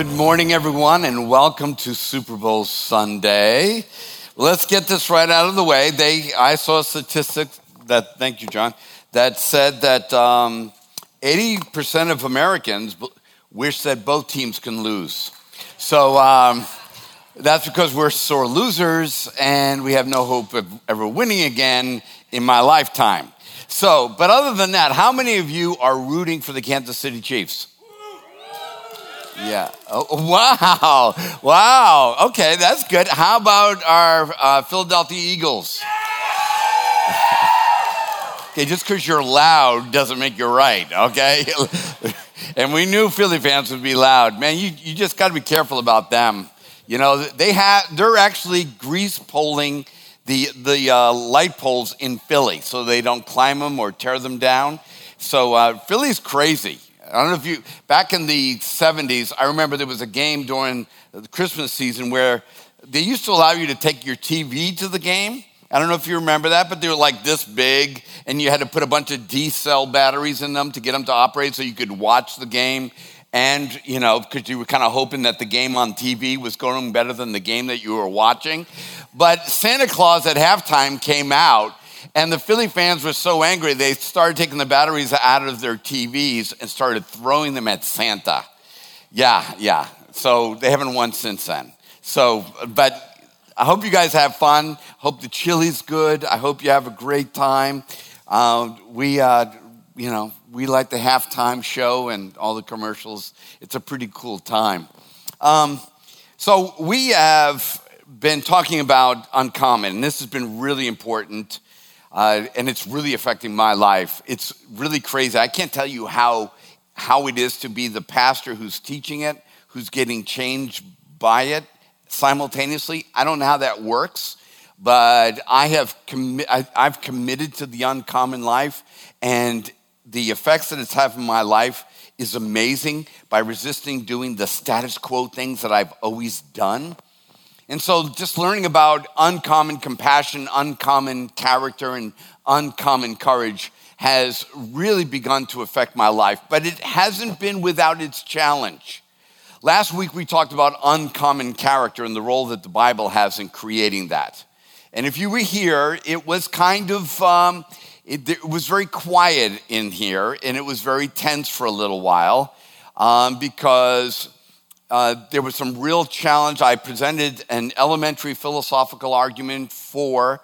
Good morning, everyone, and welcome to Super Bowl Sunday. Let's get this right out of the way. They, I saw a statistic that, thank you, John, that said that um, 80% of Americans wish that both teams can lose. So um, that's because we're sore losers and we have no hope of ever winning again in my lifetime. So, but other than that, how many of you are rooting for the Kansas City Chiefs? Yeah. Oh, wow. Wow. Okay, that's good. How about our uh, Philadelphia Eagles? okay, just because you're loud doesn't make you right, okay? and we knew Philly fans would be loud. Man, you, you just got to be careful about them. You know, they have, they're actually grease poling the, the uh, light poles in Philly so they don't climb them or tear them down. So uh, Philly's crazy. I don't know if you, back in the 70s, I remember there was a game during the Christmas season where they used to allow you to take your TV to the game. I don't know if you remember that, but they were like this big, and you had to put a bunch of D cell batteries in them to get them to operate so you could watch the game. And, you know, because you were kind of hoping that the game on TV was going better than the game that you were watching. But Santa Claus at halftime came out and the Philly fans were so angry, they started taking the batteries out of their TVs and started throwing them at Santa. Yeah, yeah. So they haven't won since then. So, but I hope you guys have fun. Hope the chili's good. I hope you have a great time. Uh, we, uh, you know, we like the halftime show and all the commercials. It's a pretty cool time. Um, so we have been talking about uncommon, and this has been really important uh, and it's really affecting my life. It's really crazy. I can't tell you how, how it is to be the pastor who's teaching it, who's getting changed by it simultaneously. I don't know how that works, but I have commi- I, I've committed to the uncommon life, and the effects that it's having in my life is amazing by resisting doing the status quo things that I've always done. And so, just learning about uncommon compassion, uncommon character, and uncommon courage has really begun to affect my life, but it hasn't been without its challenge. Last week, we talked about uncommon character and the role that the Bible has in creating that. And if you were here, it was kind of, um, it, it, was very quiet in here, and it was very tense for a little while um, because uh, there was some real challenge. I presented an elementary philosophical argument for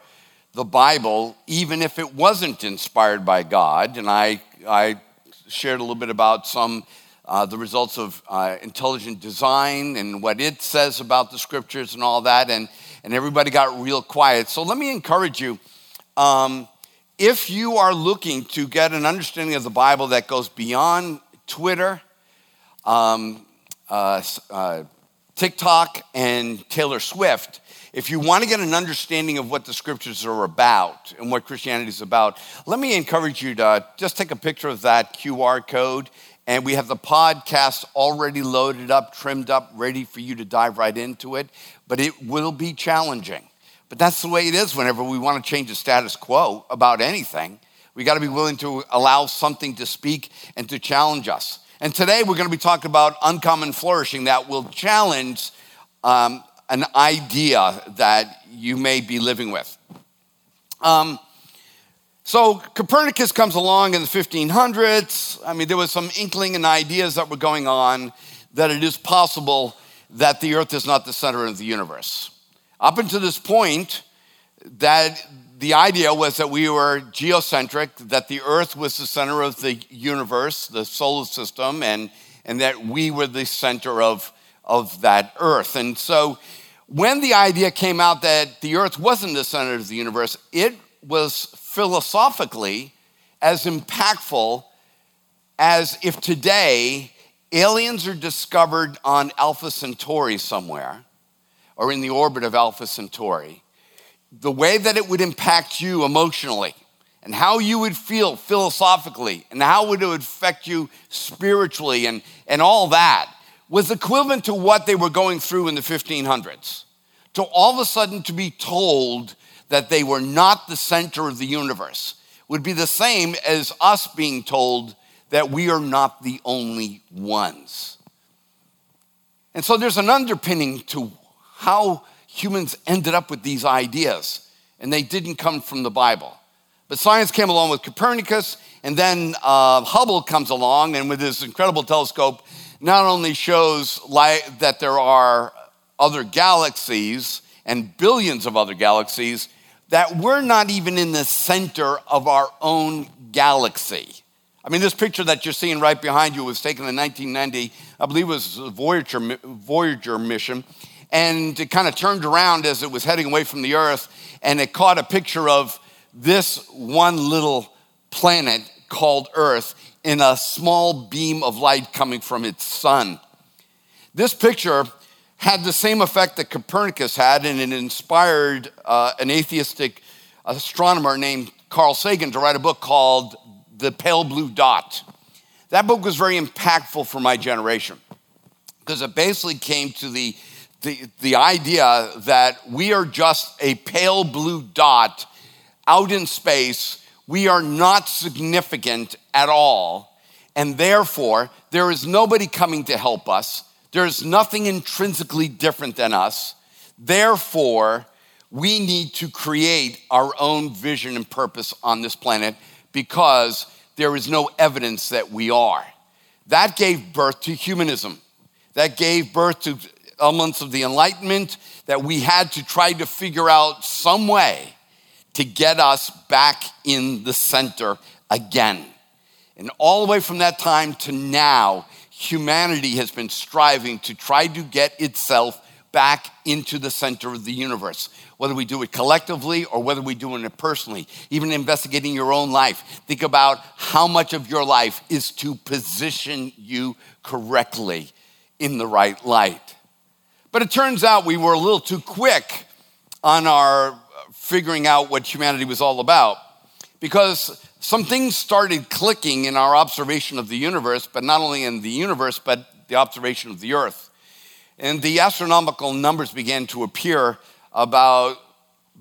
the Bible, even if it wasn't inspired by God. And I, I shared a little bit about some uh, the results of uh, intelligent design and what it says about the scriptures and all that. And, and everybody got real quiet. So let me encourage you. Um, if you are looking to get an understanding of the Bible that goes beyond Twitter, um, uh, uh, TikTok and Taylor Swift, if you want to get an understanding of what the scriptures are about and what Christianity is about, let me encourage you to just take a picture of that QR code. And we have the podcast already loaded up, trimmed up, ready for you to dive right into it. But it will be challenging. But that's the way it is whenever we want to change the status quo about anything. We got to be willing to allow something to speak and to challenge us. And today we're going to be talking about uncommon flourishing that will challenge um, an idea that you may be living with. Um, so Copernicus comes along in the 1500s. I mean, there was some inkling and ideas that were going on that it is possible that the earth is not the center of the universe. Up until this point, that the idea was that we were geocentric, that the earth was the center of the universe, the solar system, and, and that we were the center of, of that earth. And so when the idea came out that the earth wasn't the center of the universe, it was philosophically as impactful as if today aliens are discovered on Alpha Centauri somewhere or in the orbit of Alpha Centauri the way that it would impact you emotionally and how you would feel philosophically and how it would affect you spiritually and, and all that was equivalent to what they were going through in the 1500s. To all of a sudden to be told that they were not the center of the universe would be the same as us being told that we are not the only ones. And so there's an underpinning to how humans ended up with these ideas, and they didn't come from the Bible. But science came along with Copernicus, and then uh, Hubble comes along, and with his incredible telescope, not only shows light, that there are other galaxies and billions of other galaxies, that we're not even in the center of our own galaxy. I mean, this picture that you're seeing right behind you was taken in 1990, I believe it was a Voyager, Voyager mission, and it kind of turned around as it was heading away from the Earth, and it caught a picture of this one little planet called Earth in a small beam of light coming from its sun. This picture had the same effect that Copernicus had, and it inspired uh, an atheistic astronomer named Carl Sagan to write a book called the Pale Blue Dot. That book was very impactful for my generation because it basically came to the, the, the idea that we are just a pale blue dot out in space. We are not significant at all. And therefore, there is nobody coming to help us. There's nothing intrinsically different than us. Therefore, we need to create our own vision and purpose on this planet because there is no evidence that we are. That gave birth to humanism. That gave birth to elements of the Enlightenment that we had to try to figure out some way to get us back in the center again. And all the way from that time to now, humanity has been striving to try to get itself back into the center of the universe whether we do it collectively or whether we do it personally, even investigating your own life. Think about how much of your life is to position you correctly in the right light. But it turns out we were a little too quick on our figuring out what humanity was all about because some things started clicking in our observation of the universe, but not only in the universe, but the observation of the earth. And the astronomical numbers began to appear about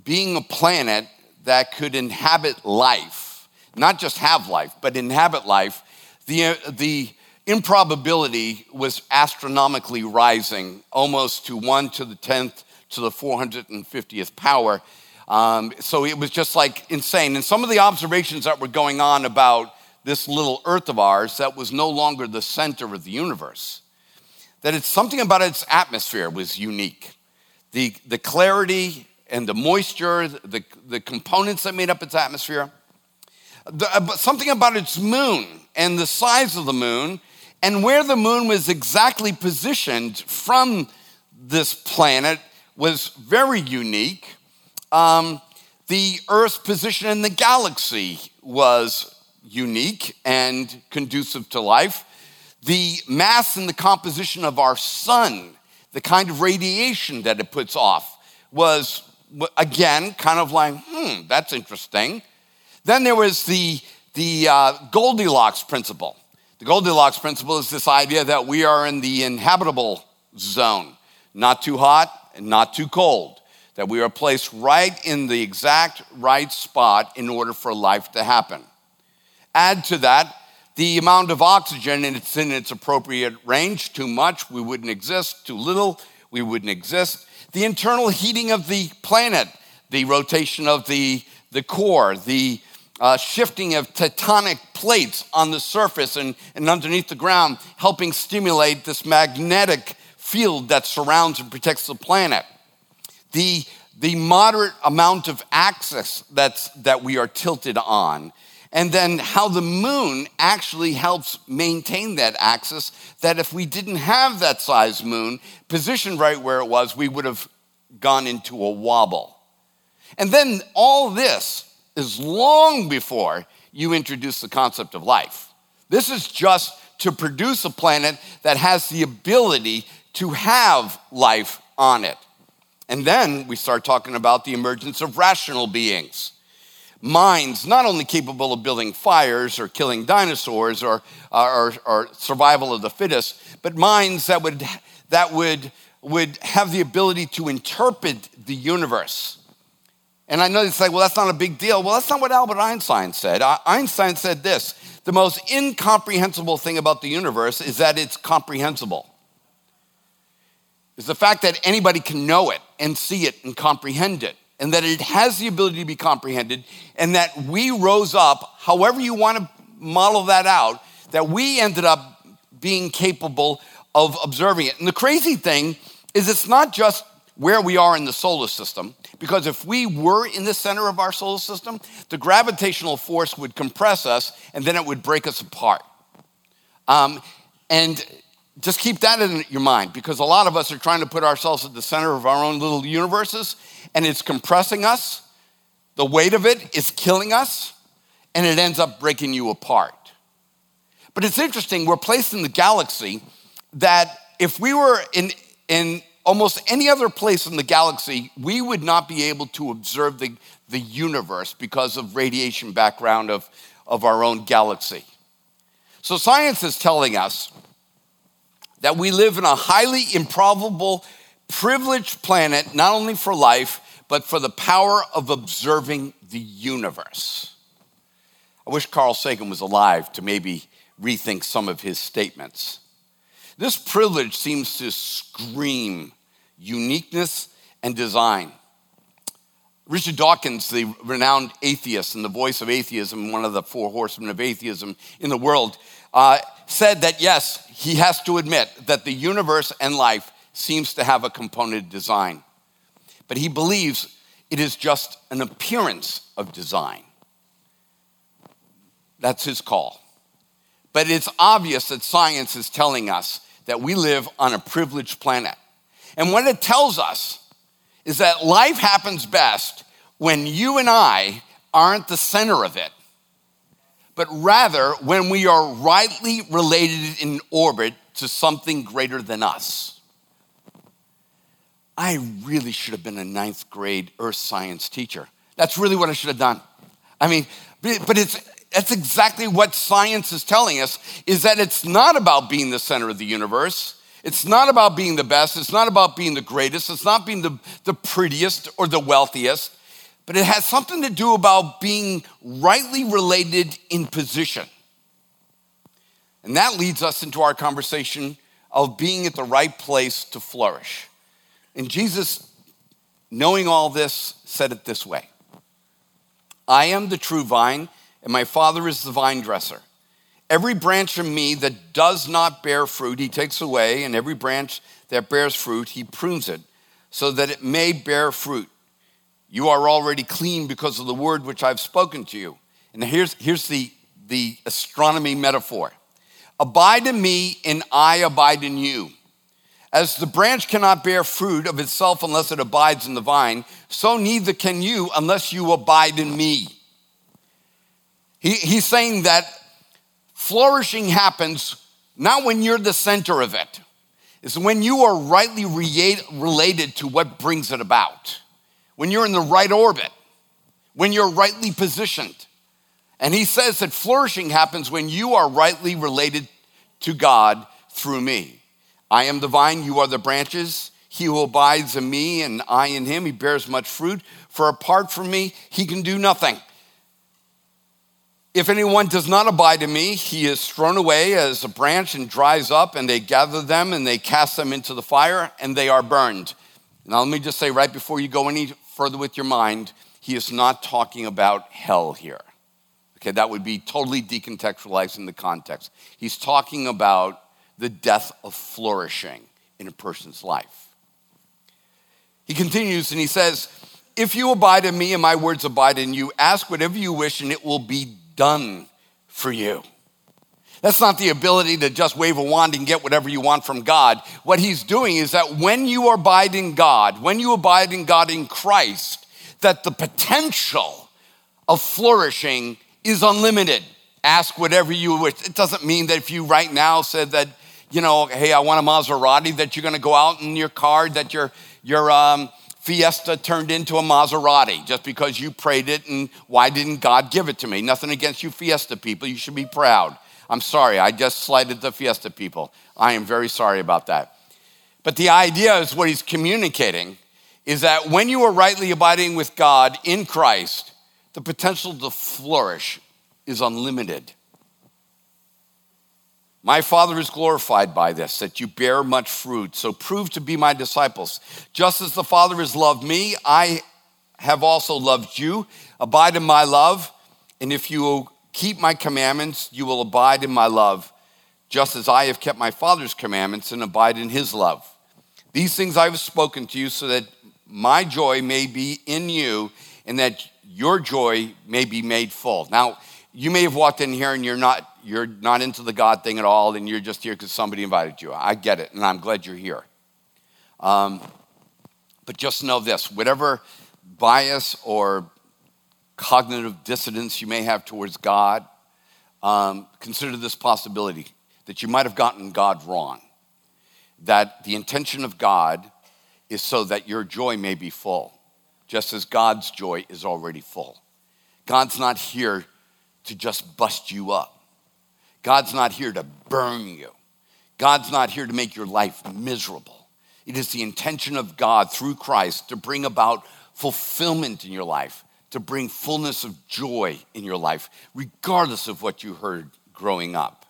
being a planet that could inhabit life, not just have life, but inhabit life, the, uh, the improbability was astronomically rising, almost to 1 to the 10th to the 450th power. Um, so it was just like insane. And some of the observations that were going on about this little Earth of ours that was no longer the center of the universe, that it's something about its atmosphere was unique the, the clarity and the moisture, the, the components that made up its atmosphere, the, uh, something about its moon and the size of the moon, and where the moon was exactly positioned from this planet was very unique. Um, the Earth's position in the galaxy was unique and conducive to life. The mass and the composition of our sun the kind of radiation that it puts off was, again, kind of like, hmm, that's interesting. Then there was the, the uh, Goldilocks principle. The Goldilocks principle is this idea that we are in the inhabitable zone, not too hot and not too cold, that we are placed right in the exact right spot in order for life to happen. Add to that the amount of oxygen and it's in its appropriate range. Too much, we wouldn't exist. Too little, we wouldn't exist. The internal heating of the planet, the rotation of the, the core, the uh, shifting of tectonic plates on the surface and, and underneath the ground, helping stimulate this magnetic field that surrounds and protects the planet. The, the moderate amount of axis that's, that we are tilted on and then how the moon actually helps maintain that axis. That if we didn't have that size moon positioned right where it was, we would have gone into a wobble. And then all this is long before you introduce the concept of life. This is just to produce a planet that has the ability to have life on it. And then we start talking about the emergence of rational beings minds not only capable of building fires or killing dinosaurs or, or, or, survival of the fittest, but minds that would, that would, would have the ability to interpret the universe. And I know it's say, well, that's not a big deal. Well, that's not what Albert Einstein said. Einstein said this the most incomprehensible thing about the universe is that it's comprehensible. is the fact that anybody can know it and see it and comprehend it, and that it has the ability to be comprehended, and that we rose up, however you want to model that out, that we ended up being capable of observing it. And the crazy thing is, it's not just where we are in the solar system, because if we were in the center of our solar system, the gravitational force would compress us and then it would break us apart. Um, and just keep that in your mind because a lot of us are trying to put ourselves at the center of our own little universes and it's compressing us. The weight of it is killing us and it ends up breaking you apart. But it's interesting, we're placed in the galaxy that if we were in, in almost any other place in the galaxy, we would not be able to observe the, the universe because of radiation background of, of our own galaxy. So science is telling us that we live in a highly improbable, privileged planet, not only for life, but for the power of observing the universe. I wish Carl Sagan was alive to maybe rethink some of his statements. This privilege seems to scream uniqueness and design. Richard Dawkins, the renowned atheist and the voice of atheism, one of the four horsemen of atheism in the world, uh, said that yes, he has to admit that the universe and life seems to have a component design. But he believes it is just an appearance of design. That's his call. But it's obvious that science is telling us that we live on a privileged planet. And what it tells us is that life happens best when you and I aren't the center of it, but rather when we are rightly related in orbit to something greater than us. I really should have been a ninth grade earth science teacher. That's really what I should have done. I mean, but it's that's exactly what science is telling us is that it's not about being the center of the universe. It's not about being the best. It's not about being the greatest. It's not being the, the prettiest or the wealthiest, but it has something to do about being rightly related in position. And that leads us into our conversation of being at the right place to flourish. And Jesus, knowing all this, said it this way I am the true vine, and my Father is the vine dresser. Every branch of me that does not bear fruit, he takes away, and every branch that bears fruit, he prunes it, so that it may bear fruit. You are already clean because of the word which I've spoken to you. And here's, here's the, the astronomy metaphor Abide in me, and I abide in you. As the branch cannot bear fruit of itself unless it abides in the vine, so neither can you unless you abide in me. He, he's saying that Flourishing happens not when you're the center of it, it's when you are rightly related to what brings it about, when you're in the right orbit, when you're rightly positioned. And he says that flourishing happens when you are rightly related to God through me. I am the vine, you are the branches. He who abides in me and I in him, he bears much fruit. For apart from me, he can do nothing. If anyone does not abide in me, he is thrown away as a branch and dries up, and they gather them and they cast them into the fire, and they are burned. Now, let me just say right before you go any further with your mind, he is not talking about hell here. Okay, that would be totally decontextualizing the context. He's talking about the death of flourishing in a person's life. He continues and he says, If you abide in me and my words abide in you, ask whatever you wish and it will be done for you. That's not the ability to just wave a wand and get whatever you want from God. What he's doing is that when you abide in God, when you abide in God in Christ, that the potential of flourishing is unlimited. Ask whatever you wish. It doesn't mean that if you right now said that, you know, hey, I want a Maserati, that you're gonna go out in your car, that your, your, um, Fiesta turned into a Maserati just because you prayed it and why didn't God give it to me? Nothing against you Fiesta people. You should be proud. I'm sorry. I just slighted the Fiesta people. I am very sorry about that. But the idea is what he's communicating is that when you are rightly abiding with God in Christ, the potential to flourish is unlimited. My Father is glorified by this, that you bear much fruit. So prove to be my disciples. Just as the Father has loved me, I have also loved you. Abide in my love. And if you keep my commandments, you will abide in my love, just as I have kept my Father's commandments and abide in his love. These things I have spoken to you so that my joy may be in you and that your joy may be made full. Now, you may have walked in here and you're not you're not into the God thing at all, and you're just here because somebody invited you. I get it, and I'm glad you're here. Um, but just know this whatever bias or cognitive dissonance you may have towards God, um, consider this possibility that you might have gotten God wrong. That the intention of God is so that your joy may be full, just as God's joy is already full. God's not here to just bust you up. God's not here to burn you. God's not here to make your life miserable. It is the intention of God through Christ to bring about fulfillment in your life, to bring fullness of joy in your life, regardless of what you heard growing up.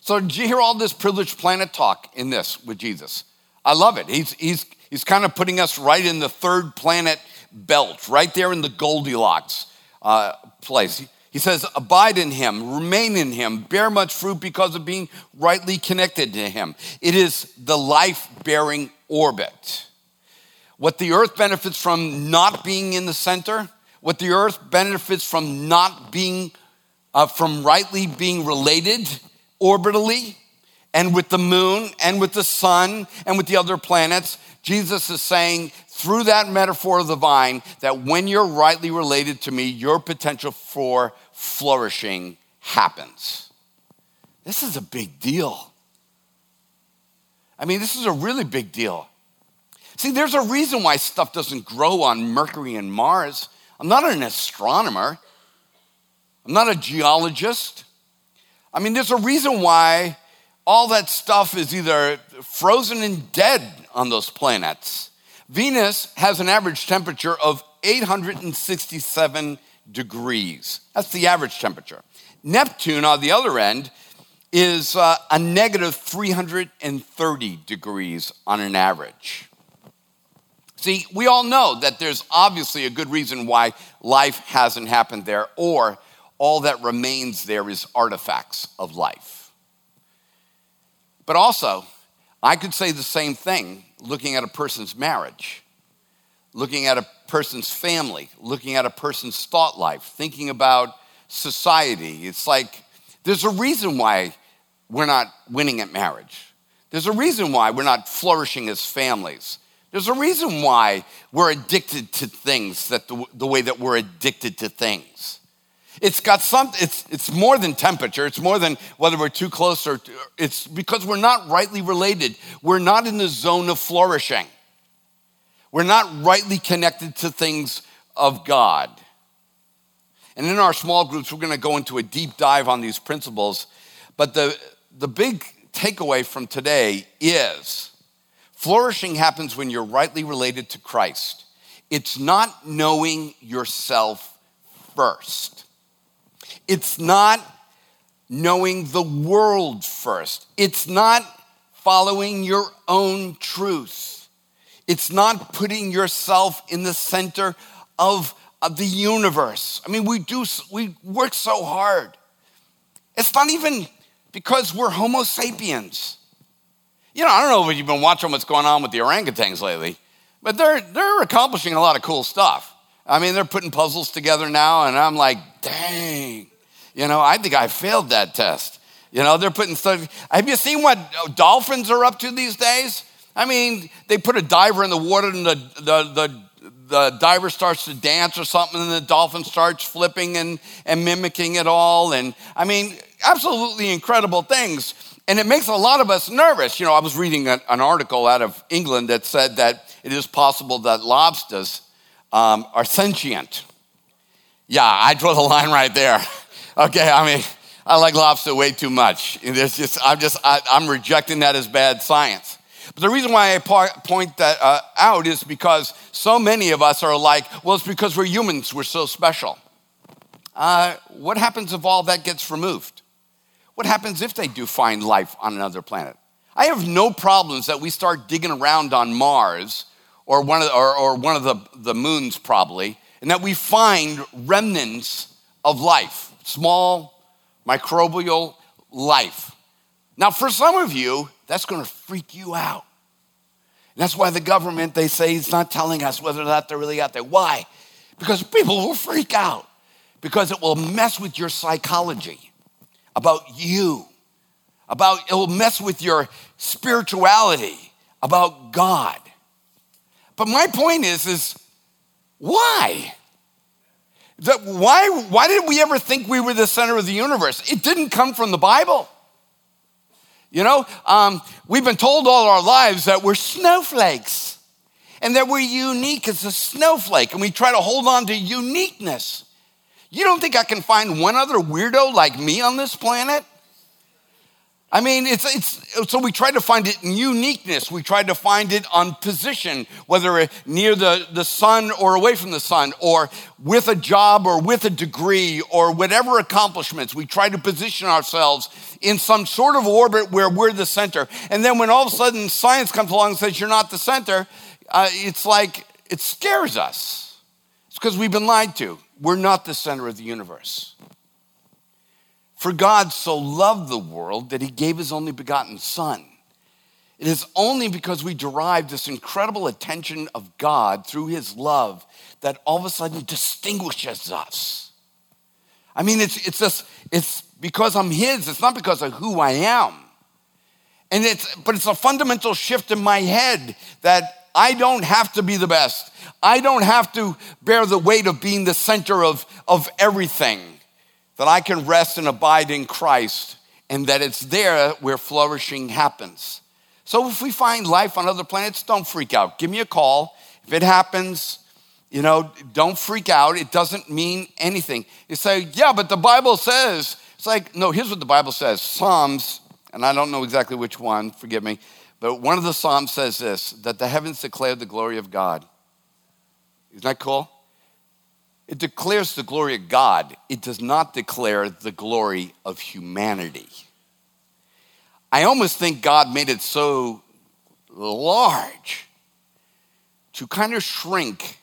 So, did you hear all this privileged planet talk in this with Jesus? I love it. He's, he's, he's kind of putting us right in the third planet belt, right there in the Goldilocks uh, place. He says, Abide in him, remain in him, bear much fruit because of being rightly connected to him. It is the life bearing orbit. What the earth benefits from not being in the center, what the earth benefits from not being, uh, from rightly being related orbitally, and with the moon, and with the sun, and with the other planets, Jesus is saying through that metaphor of the vine that when you're rightly related to me, your potential for flourishing happens. This is a big deal. I mean, this is a really big deal. See, there's a reason why stuff doesn't grow on Mercury and Mars. I'm not an astronomer, I'm not a geologist. I mean, there's a reason why all that stuff is either frozen and dead on those planets. Venus has an average temperature of 867 degrees. That's the average temperature. Neptune, on the other end, is uh, a negative 330 degrees on an average. See, we all know that there's obviously a good reason why life hasn't happened there, or all that remains there is artifacts of life. But also, I could say the same thing looking at a person's marriage, looking at a person's family, looking at a person's thought life, thinking about society. It's like there's a reason why we're not winning at marriage. There's a reason why we're not flourishing as families. There's a reason why we're addicted to things that the, the way that we're addicted to things. It's got some, it's, it's more than temperature. It's more than whether we're too close or, it's because we're not rightly related. We're not in the zone of flourishing. We're not rightly connected to things of God. And in our small groups, we're going to go into a deep dive on these principles. But the, the big takeaway from today is flourishing happens when you're rightly related to Christ. It's not knowing yourself first, it's not knowing the world first, it's not following your own truth. It's not putting yourself in the center of, of the universe. I mean, we do, we work so hard. It's not even because we're Homo sapiens. You know, I don't know if you've been watching what's going on with the orangutans lately, but they're, they're accomplishing a lot of cool stuff. I mean, they're putting puzzles together now, and I'm like, dang. You know, I think I failed that test. You know, they're putting stuff. Have you seen what dolphins are up to these days? I mean, they put a diver in the water and the, the, the, the diver starts to dance or something and the dolphin starts flipping and, and mimicking it all. And I mean, absolutely incredible things. And it makes a lot of us nervous. You know, I was reading an, an article out of England that said that it is possible that lobsters um, are sentient. Yeah, I draw the line right there. okay, I mean, I like lobster way too much. There's just, I'm just, I, I'm rejecting that as bad science. But the reason why I point that uh, out is because so many of us are like, well, it's because we're humans, we're so special. Uh, what happens if all that gets removed? what happens if they do find life on another planet? I have no problems that we start digging around on Mars or one of or, or one of the, the moons, probably, and that we find remnants of life, small microbial life. Now, for some of you, that's going to freak you out. And that's why the government, they say, is not telling us whether or not they're really out there. Why? Because people will freak out, because it will mess with your psychology about you, about it will mess with your spirituality, about God. But my point is, is why? That why, why did we ever think we were the center of the universe? It didn't come from the Bible. You know, um, we've been told all our lives that we're snowflakes and that we're unique as a snowflake, and we try to hold on to uniqueness. You don't think I can find one other weirdo like me on this planet? I mean, it's, it's, so we try to find it in uniqueness. We try to find it on position, whether near the, the sun or away from the sun, or with a job or with a degree or whatever accomplishments. We try to position ourselves in some sort of orbit where we're the center. And then when all of a sudden science comes along and says you're not the center, uh, it's like it scares us. It's because we've been lied to. We're not the center of the universe. For God so loved the world that he gave his only begotten Son. It is only because we derive this incredible attention of God through his love that all of a sudden distinguishes us. I mean, it's, it's just, it's because I'm his, it's not because of who I am. And it's, but it's a fundamental shift in my head that I don't have to be the best. I don't have to bear the weight of being the center of, of everything that I can rest and abide in Christ and that it's there where flourishing happens. So if we find life on other planets, don't freak out. Give me a call. If it happens, you know, don't freak out. It doesn't mean anything. You say, yeah, but the Bible says, it's like, no, here's what the Bible says Psalms, and I don't know exactly which one, forgive me, but one of the Psalms says this that the heavens declare the glory of God. Isn't that cool? It declares the glory of God, it does not declare the glory of humanity. I almost think God made it so large to kind of shrink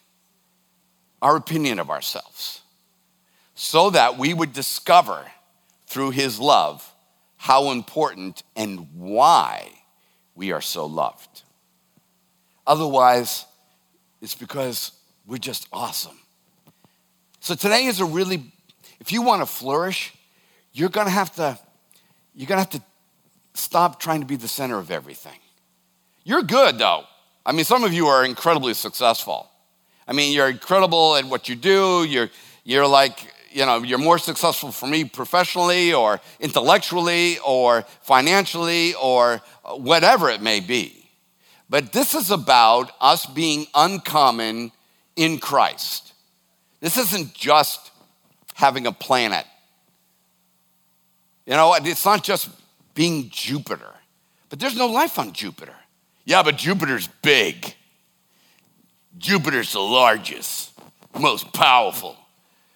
our opinion of ourselves so that we would discover through his love how important and why we are so loved. Otherwise, it's because we're just awesome. So today is a really, if you want to flourish, you're gonna have to, you're gonna have to stop trying to be the center of everything. You're good though. I mean, some of you are incredibly successful. I mean, you're incredible at what you do. You're, you're like, you know, you're more successful for me professionally or intellectually or financially or whatever it may be. But this is about us being uncommon in Christ. This isn't just having a planet. You know, it's not just being Jupiter, but there's no life on Jupiter. Yeah, but Jupiter's big. Jupiter's the largest, most powerful.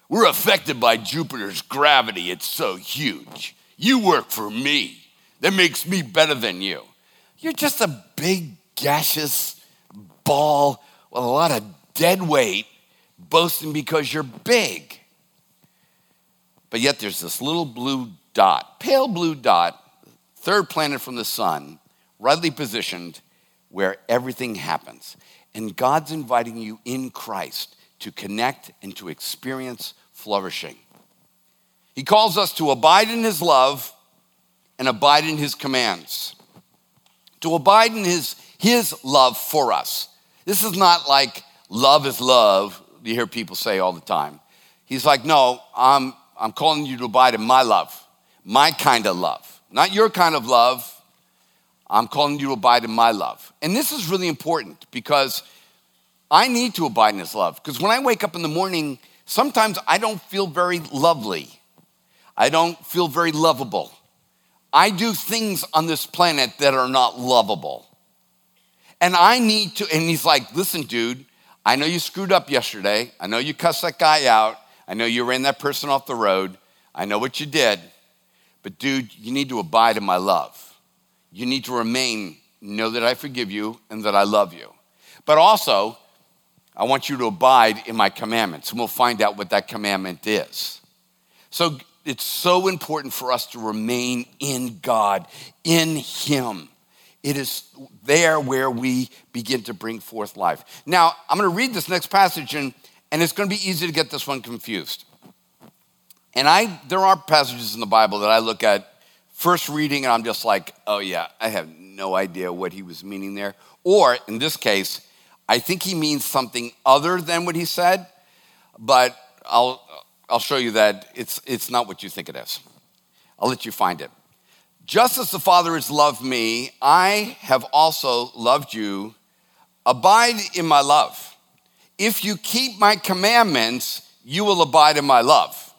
We're affected by Jupiter's gravity. It's so huge. You work for me. That makes me better than you. You're just a big, gaseous ball with a lot of dead weight boasting because you're big. But yet there's this little blue dot, pale blue dot, third planet from the sun, rightly positioned where everything happens. And God's inviting you in Christ to connect and to experience flourishing. He calls us to abide in His love and abide in His commands. To abide in His, his love for us. This is not like love is love, you hear people say all the time. He's like, no, I'm, I'm calling you to abide in my love, my kind of love, not your kind of love. I'm calling you to abide in my love. And this is really important because I need to abide in his love. Because when I wake up in the morning, sometimes I don't feel very lovely. I don't feel very lovable. I do things on this planet that are not lovable. And I need to, and he's like, listen, dude, I know you screwed up yesterday. I know you cussed that guy out. I know you ran that person off the road. I know what you did. But, dude, you need to abide in my love. You need to remain, know that I forgive you and that I love you. But also, I want you to abide in my commandments, and we'll find out what that commandment is. So, it's so important for us to remain in God, in Him. It is there where we begin to bring forth life. Now, I'm going to read this next passage, and, and it's going to be easy to get this one confused. And I, there are passages in the Bible that I look at first reading, and I'm just like, oh yeah, I have no idea what he was meaning there. Or in this case, I think he means something other than what he said, but I'll, I'll show you that it's, it's not what you think it is. I'll let you find it. Just as the Father has loved me, I have also loved you. Abide in my love. If you keep my commandments, you will abide in my love.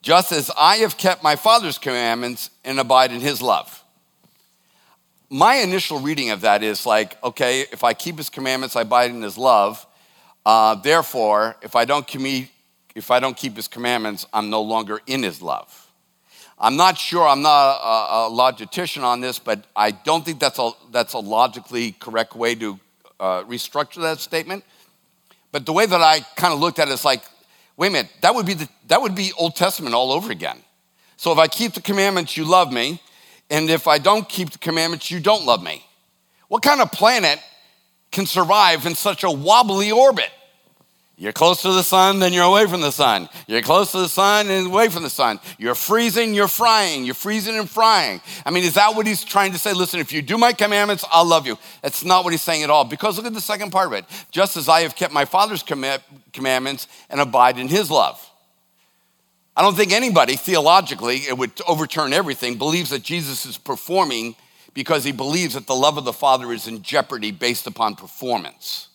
Just as I have kept my Father's commandments and abide in his love. My initial reading of that is like, okay, if I keep his commandments, I abide in his love. Uh, therefore, if I don't if I don't keep his commandments, I'm no longer in his love. I'm not sure, I'm not a, a logician on this, but I don't think that's a, that's a logically correct way to uh, restructure that statement. But the way that I kind of looked at it is like, wait a minute, that would, be the, that would be Old Testament all over again. So if I keep the commandments, you love me. And if I don't keep the commandments, you don't love me. What kind of planet can survive in such a wobbly orbit? You're close to the sun, then you're away from the sun. You're close to the sun and away from the sun. You're freezing, you're frying. You're freezing and frying. I mean, is that what he's trying to say? Listen, if you do my commandments, I'll love you. That's not what he's saying at all. Because look at the second part of it. Just as I have kept my Father's commandments and abide in his love. I don't think anybody theologically, it would overturn everything, believes that Jesus is performing because he believes that the love of the Father is in jeopardy based upon performance.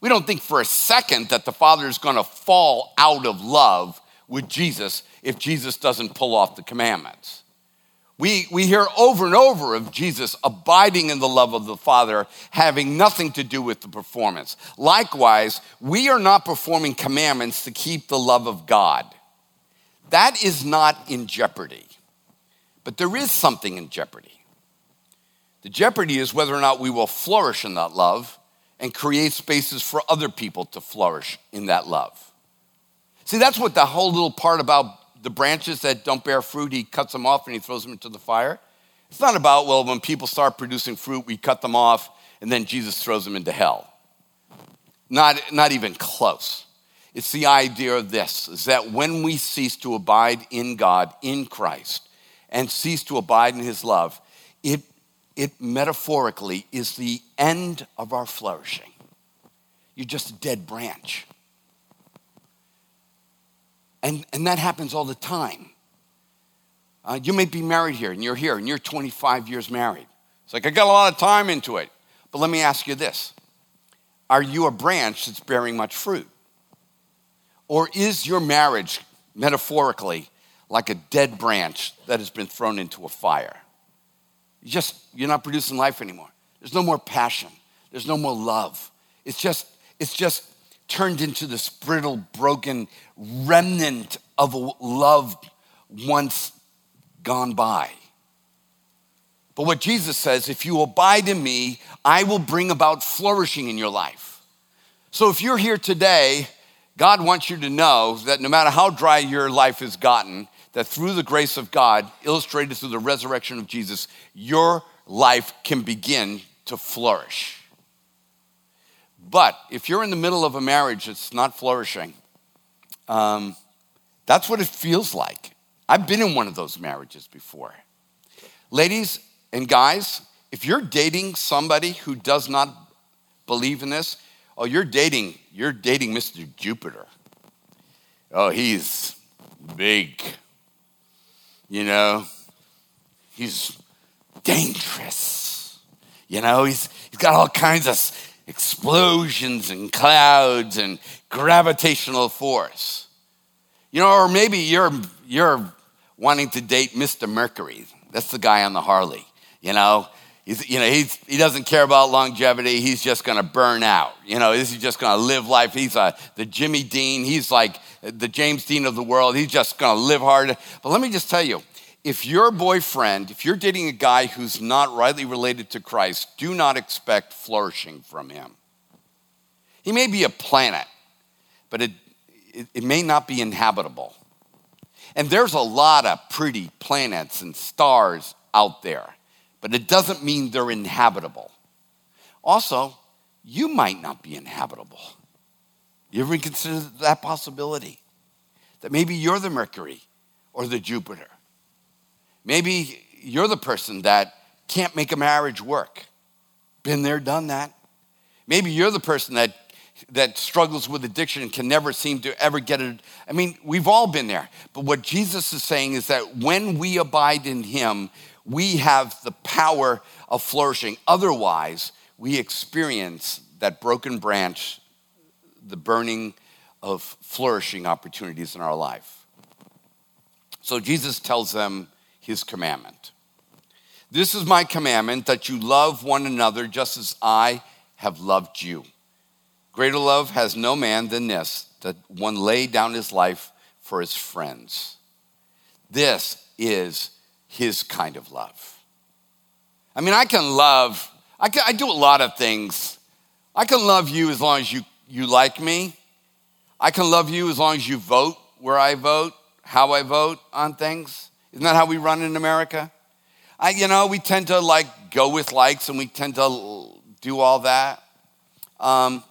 We don't think for a second that the Father is going to fall out of love with Jesus if Jesus doesn't pull off the commandments. We, we hear over and over of Jesus abiding in the love of the Father, having nothing to do with the performance. Likewise, we are not performing commandments to keep the love of God. That is not in jeopardy. But there is something in jeopardy. The jeopardy is whether or not we will flourish in that love and create spaces for other people to flourish in that love. See, that's what the whole little part about the branches that don't bear fruit, he cuts them off and he throws them into the fire. It's not about, well, when people start producing fruit, we cut them off and then Jesus throws them into hell. Not, not even close. It's the idea of this is that when we cease to abide in God, in Christ, and cease to abide in his love, it it metaphorically is the end of our flourishing. You're just a dead branch. And, and that happens all the time. Uh, you may be married here and you're here and you're 25 years married. It's like, I got a lot of time into it. But let me ask you this Are you a branch that's bearing much fruit? Or is your marriage metaphorically like a dead branch that has been thrown into a fire? You just, you're not producing life anymore. There's no more passion. There's no more love. It's just, it's just turned into this brittle, broken remnant of a love once gone by. But what Jesus says, if you abide in me, I will bring about flourishing in your life. So if you're here today, God wants you to know that no matter how dry your life has gotten, that through the grace of God, illustrated through the resurrection of Jesus, your life can begin to flourish. But if you're in the middle of a marriage that's not flourishing, um, that's what it feels like. I've been in one of those marriages before. Ladies and guys, if you're dating somebody who does not believe in this, oh, you're dating, you're dating Mr. Jupiter. Oh, he's big. You know, he's dangerous. You know, he's, he's got all kinds of explosions and clouds and gravitational force. You know, or maybe you're, you're wanting to date Mr. Mercury. That's the guy on the Harley. You know, He's, you know, he's, he doesn't care about longevity. He's just going to burn out. You know, is he just going to live life? He's a, the Jimmy Dean. He's like the James Dean of the world. He's just going to live hard. But let me just tell you, if your boyfriend, if you're dating a guy who's not rightly related to Christ, do not expect flourishing from him. He may be a planet, but it, it, it may not be inhabitable. And there's a lot of pretty planets and stars out there but it doesn't mean they're inhabitable. Also, you might not be inhabitable. You ever consider that possibility? That maybe you're the Mercury or the Jupiter. Maybe you're the person that can't make a marriage work. Been there, done that. Maybe you're the person that that struggles with addiction and can never seem to ever get it. I mean, we've all been there. But what Jesus is saying is that when we abide in him, we have the power of flourishing. Otherwise, we experience that broken branch, the burning of flourishing opportunities in our life. So Jesus tells them his commandment. This is my commandment that you love one another just as I have loved you. Greater love has no man than this, that one lay down his life for his friends. This is his kind of love. I mean, I can love, I, can, I do a lot of things. I can love you as long as you, you like me. I can love you as long as you vote where I vote, how I vote on things. Isn't that how we run in America? I, you know, we tend to like go with likes and we tend to do all that. Um,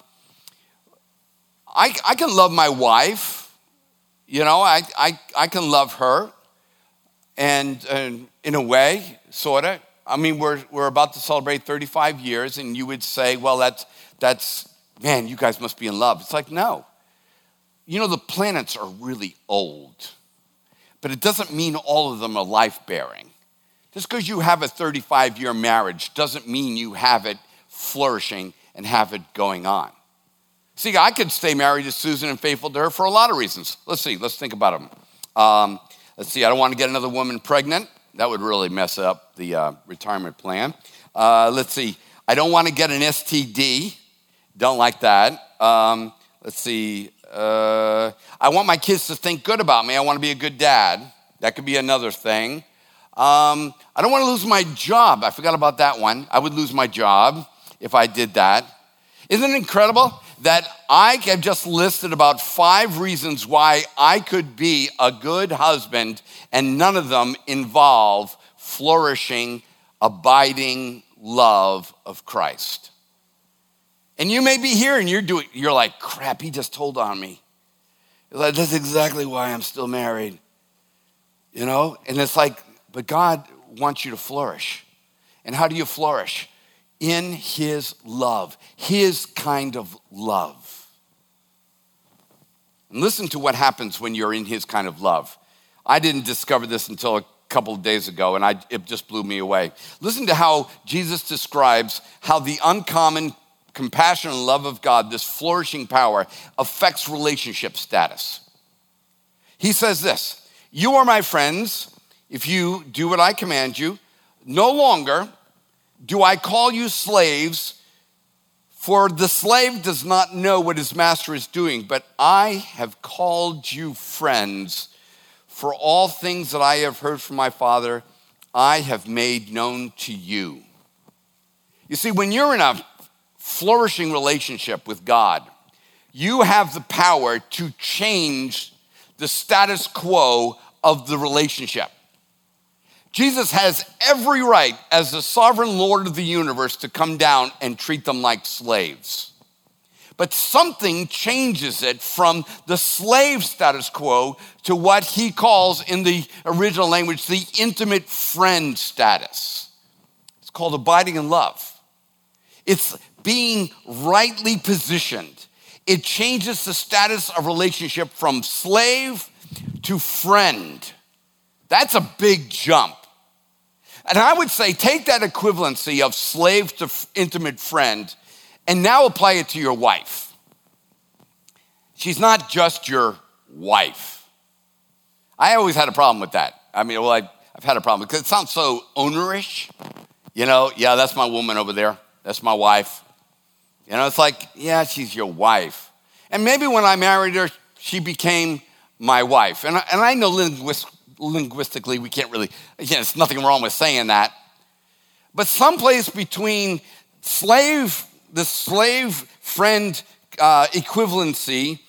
I, I can love my wife. You know, I, I, I can love her and, and in a way, sort of. I mean, we're, we're about to celebrate 35 years, and you would say, well, that's, that's, man, you guys must be in love. It's like, no. You know, the planets are really old, but it doesn't mean all of them are life bearing. Just because you have a 35 year marriage doesn't mean you have it flourishing and have it going on. See, I could stay married to Susan and faithful to her for a lot of reasons. Let's see, let's think about them. Um, Let's see, I don't want to get another woman pregnant. That would really mess up the uh, retirement plan. Uh, let's see, I don't want to get an STD. Don't like that. Um, let's see, uh, I want my kids to think good about me. I want to be a good dad. That could be another thing. Um, I don't want to lose my job. I forgot about that one. I would lose my job if I did that. Isn't it incredible? That I have just listed about five reasons why I could be a good husband, and none of them involve flourishing, abiding love of Christ. And you may be here and you're doing, you're like, crap, he just told on me. Like, That's exactly why I'm still married. You know? And it's like, but God wants you to flourish. And how do you flourish? In his love, his kind of love. And listen to what happens when you're in his kind of love. I didn't discover this until a couple of days ago, and I, it just blew me away. Listen to how Jesus describes how the uncommon compassion and love of God, this flourishing power, affects relationship status. He says this You are my friends if you do what I command you. No longer do I call you slaves? For the slave does not know what his master is doing, but I have called you friends. For all things that I have heard from my Father, I have made known to you. You see, when you're in a flourishing relationship with God, you have the power to change the status quo of the relationship. Jesus has every right as the sovereign Lord of the universe to come down and treat them like slaves. But something changes it from the slave status quo to what he calls in the original language the intimate friend status. It's called abiding in love. It's being rightly positioned. It changes the status of relationship from slave to friend. That's a big jump. And I would say take that equivalency of slave to intimate friend and now apply it to your wife. She's not just your wife. I always had a problem with that. I mean, well, I, have had a problem because it sounds so ownerish. You know, yeah, that's my woman over there. That's my wife. You know, it's like, yeah, she's your wife. And maybe when I married her, she became my wife. And I, and I know linguist, linguistically we can't really, again, there's nothing wrong with saying that. But someplace between slave, the slave friend uh, equivalency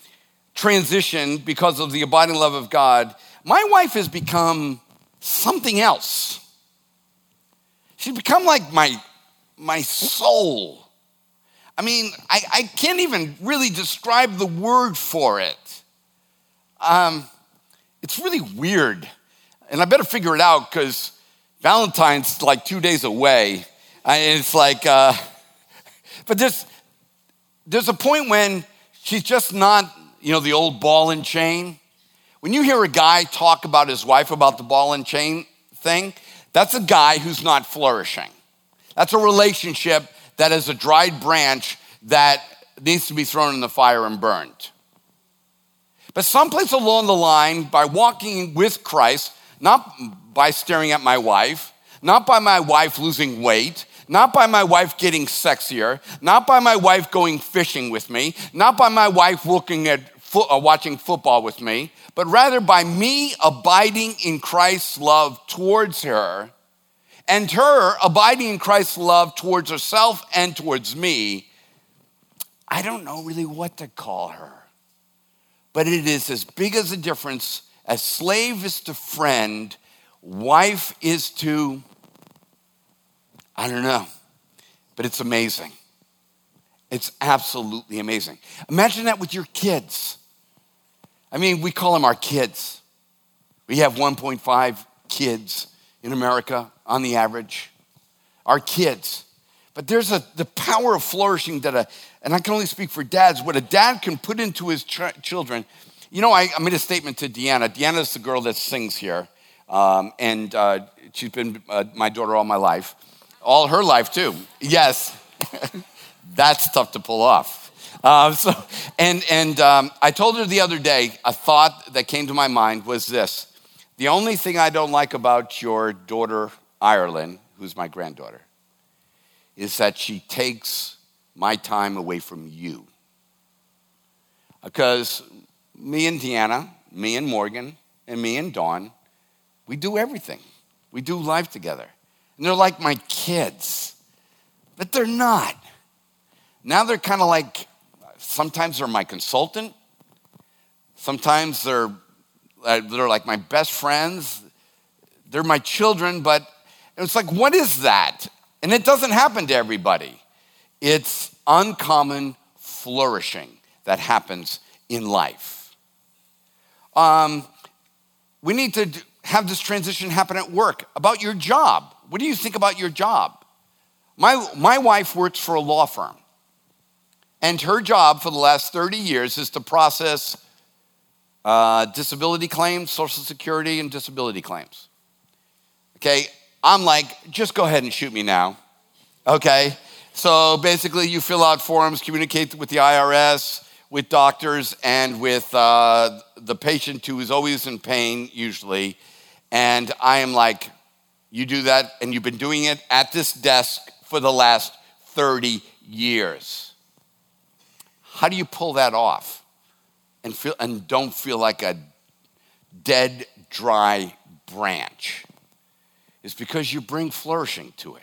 transition because of the abiding love of God, my wife has become something else. She's become like my, my soul. I mean, I, I can't even really describe the word for it. Um, it's really weird. And I better figure it out because Valentine's like two days away. And it's like, uh, but there's, there's a point when she's just not, you know, the old ball and chain. When you hear a guy talk about his wife about the ball and chain thing, that's a guy who's not flourishing. That's a relationship that is a dried branch that needs to be thrown in the fire and burned. But someplace along the line, by walking with Christ, not by staring at my wife, not by my wife losing weight, not by my wife getting sexier, not by my wife going fishing with me, not by my wife looking at fo- uh, watching football with me, but rather by me abiding in Christ's love towards her and her abiding in Christ's love towards herself and towards me, I don't know really what to call her. But it is as big as a difference as slave is to friend, wife is to, I don't know, but it's amazing. It's absolutely amazing. Imagine that with your kids. I mean, we call them our kids. We have 1.5 kids in America on the average, our kids. But there's a, the power of flourishing that a, and I can only speak for dads, what a dad can put into his ch- children. You know, I, I, made a statement to Deanna. Deanna's the girl that sings here, um, and uh, she's been uh, my daughter all my life, all her life too. Yes, that's tough to pull off. Uh, so, and and um, I told her the other day, a thought that came to my mind was this the only thing I don't like about your daughter, Ireland, who's my granddaughter, is that she takes my time away from you. Because me and Deanna, me and Morgan, and me and Dawn, we do everything. We do life together. And they're like my kids, but they're not. Now they're kind of like, sometimes they're my consultant, sometimes they're uh, they're like my best friends. They're my children, but it's like, what is that? And it doesn't happen to everybody. It's uncommon flourishing that happens in life. Um, we need to have this transition happen at work. About your job. What do you think about your job? My, my wife works for a law firm, and her job for the last 30 years is to process uh, disability claims, Social Security, and disability claims. Okay, I'm like, just go ahead and shoot me now. Okay, so basically, you fill out forms, communicate with the IRS, with doctors, and with uh, the patient who is always in pain, usually. And I am like, you do that, and you've been doing it at this desk for the last 30 years. How do you pull that off? and, feel, and don't feel like a dead, dry branch is because you bring flourishing to it.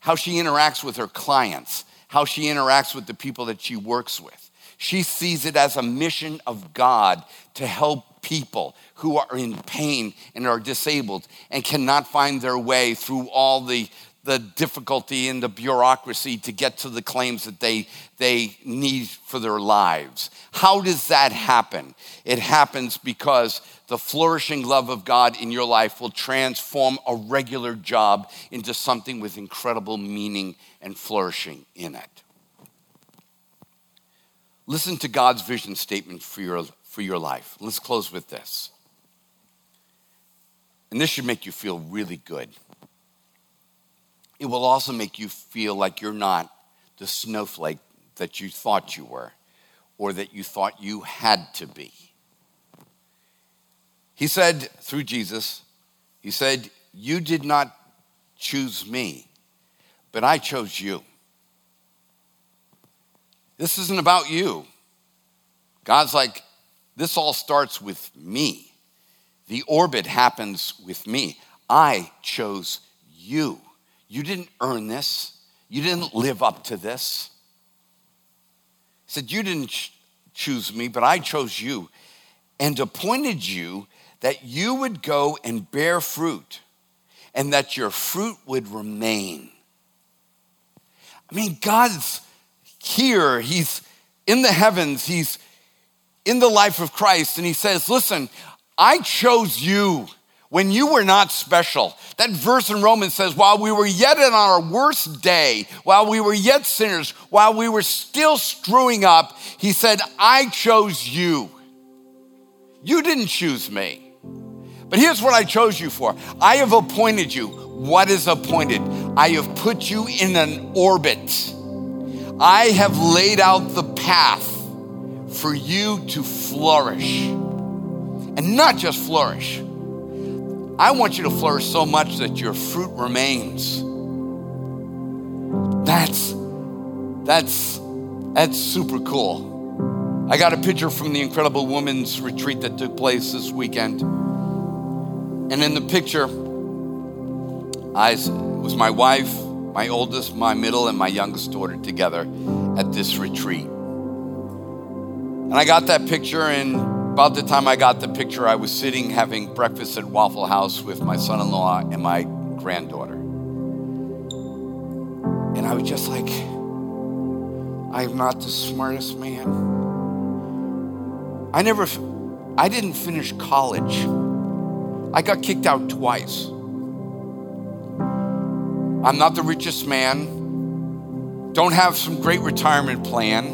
How she interacts with her clients, how she interacts with the people that she works with. She sees it as a mission of God to help people who are in pain and are disabled and cannot find their way through all the, the difficulty and the bureaucracy to get to the claims that they, they need for their lives. How does that happen? It happens because the flourishing love of God in your life will transform a regular job into something with incredible meaning and flourishing in it. Listen to God's vision statement for your, for your life. Let's close with this. And this should make you feel really good. It will also make you feel like you're not the snowflake that you thought you were or that you thought you had to be. He said through Jesus, He said, You did not choose me, but I chose you. This isn't about you. God's like, this all starts with me. The orbit happens with me. I chose you. You didn't earn this. You didn't live up to this. He said, You didn't choose me, but I chose you and appointed you that you would go and bear fruit and that your fruit would remain. I mean, God's here, He's in the heavens, He's in the life of Christ, and He says, Listen, I chose you when you were not special. That verse in Romans says, while we were yet in our worst day, while we were yet sinners, while we were still screwing up, he said, I chose you. You didn't choose me. But here's what I chose you for I have appointed you. What is appointed? I have put you in an orbit. I have laid out the path for you to flourish. And not just flourish I want you to flourish so much that your fruit remains. That's that's that's super cool. I got a picture from the Incredible Women's Retreat that took place this weekend. And in the picture, I was my wife, my oldest, my middle, and my youngest daughter together at this retreat. And I got that picture, and about the time I got the picture, I was sitting having breakfast at Waffle House with my son in law and my granddaughter. And I was just like, I am not the smartest man. I never, I didn't finish college. I got kicked out twice. I'm not the richest man. Don't have some great retirement plan.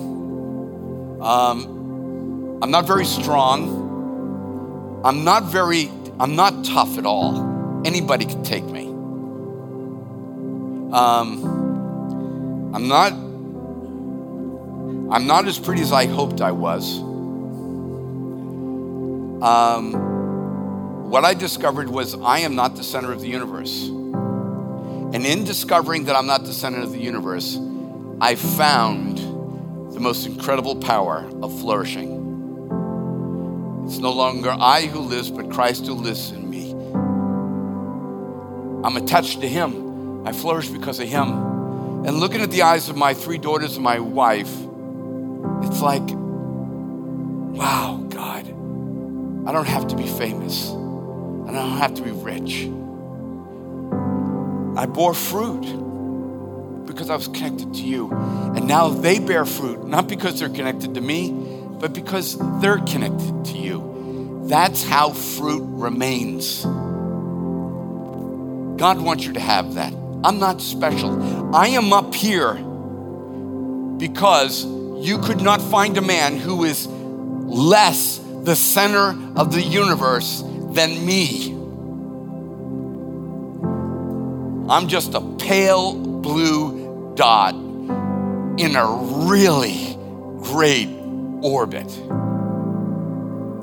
Um, I'm not very strong. I'm not very, I'm not tough at all. Anybody could take me. Um, I'm not, I'm not as pretty as I hoped I was. Um, what I discovered was I am not the center of the universe. And in discovering that I'm not the center of the universe, I found the most incredible power of flourishing. It's no longer I who lives, but Christ who lives in me. I'm attached to Him. I flourish because of Him. And looking at the eyes of my three daughters and my wife, it's like, wow, God, I don't have to be famous. I don't have to be rich. I bore fruit because I was connected to you. And now they bear fruit, not because they're connected to me, but because they're connected to you. That's how fruit remains. God wants you to have that. I'm not special. I am up here because you could not find a man who is less the center of the universe than me. I'm just a pale blue dot in a really great orbit.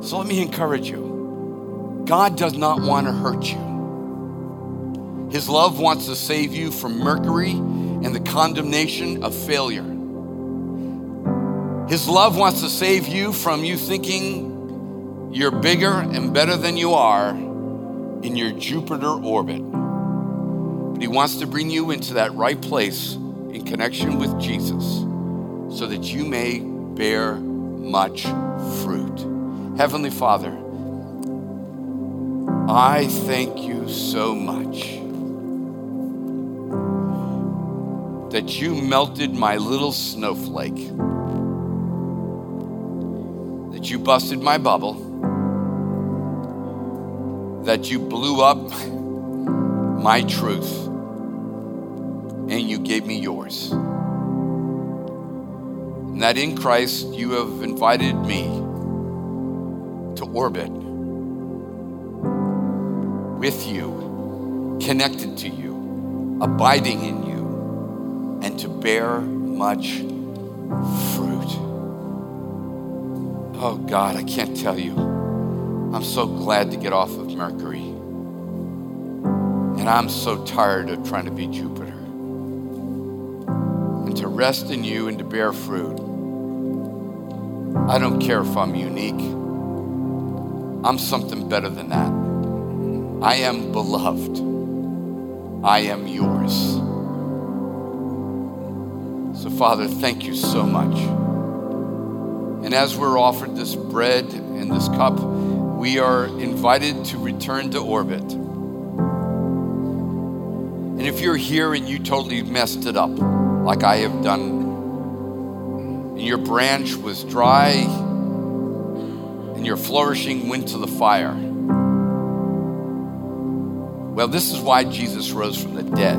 So let me encourage you God does not want to hurt you. His love wants to save you from Mercury and the condemnation of failure. His love wants to save you from you thinking you're bigger and better than you are in your Jupiter orbit. But He wants to bring you into that right place in connection with Jesus so that you may bear much fruit. Heavenly Father, I thank you so much that you melted my little snowflake, that you busted my bubble, that you blew up my truth, and you gave me yours and that in Christ you have invited me to orbit with you, connected to you, abiding in you, and to bear much fruit. Oh God, I can't tell you. I'm so glad to get off of Mercury. And I'm so tired of trying to be Jupiter. To rest in you and to bear fruit. I don't care if I'm unique. I'm something better than that. I am beloved. I am yours. So, Father, thank you so much. And as we're offered this bread and this cup, we are invited to return to orbit. And if you're here and you totally messed it up, like I have done, and your branch was dry and your flourishing went to the fire, well, this is why Jesus rose from the dead.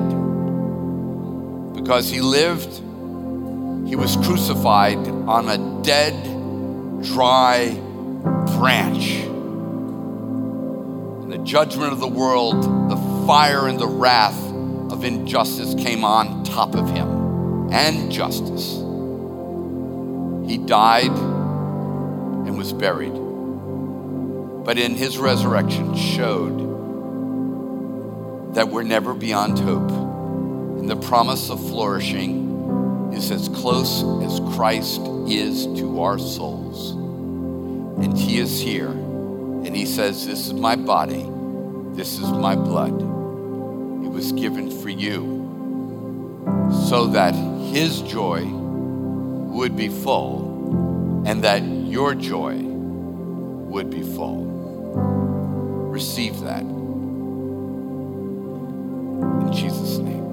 Because he lived, he was crucified on a dead, dry branch. And the judgment of the world, the fire and the wrath of injustice came on top of him, and justice. He died and was buried, but in his resurrection showed that we're never beyond hope. And the promise of flourishing is as close as Christ is to our souls. And He is here. And He says, This is my body, this is my blood. It was given for you so that his joy would be full and that your joy would be full. Receive that. In Jesus' name.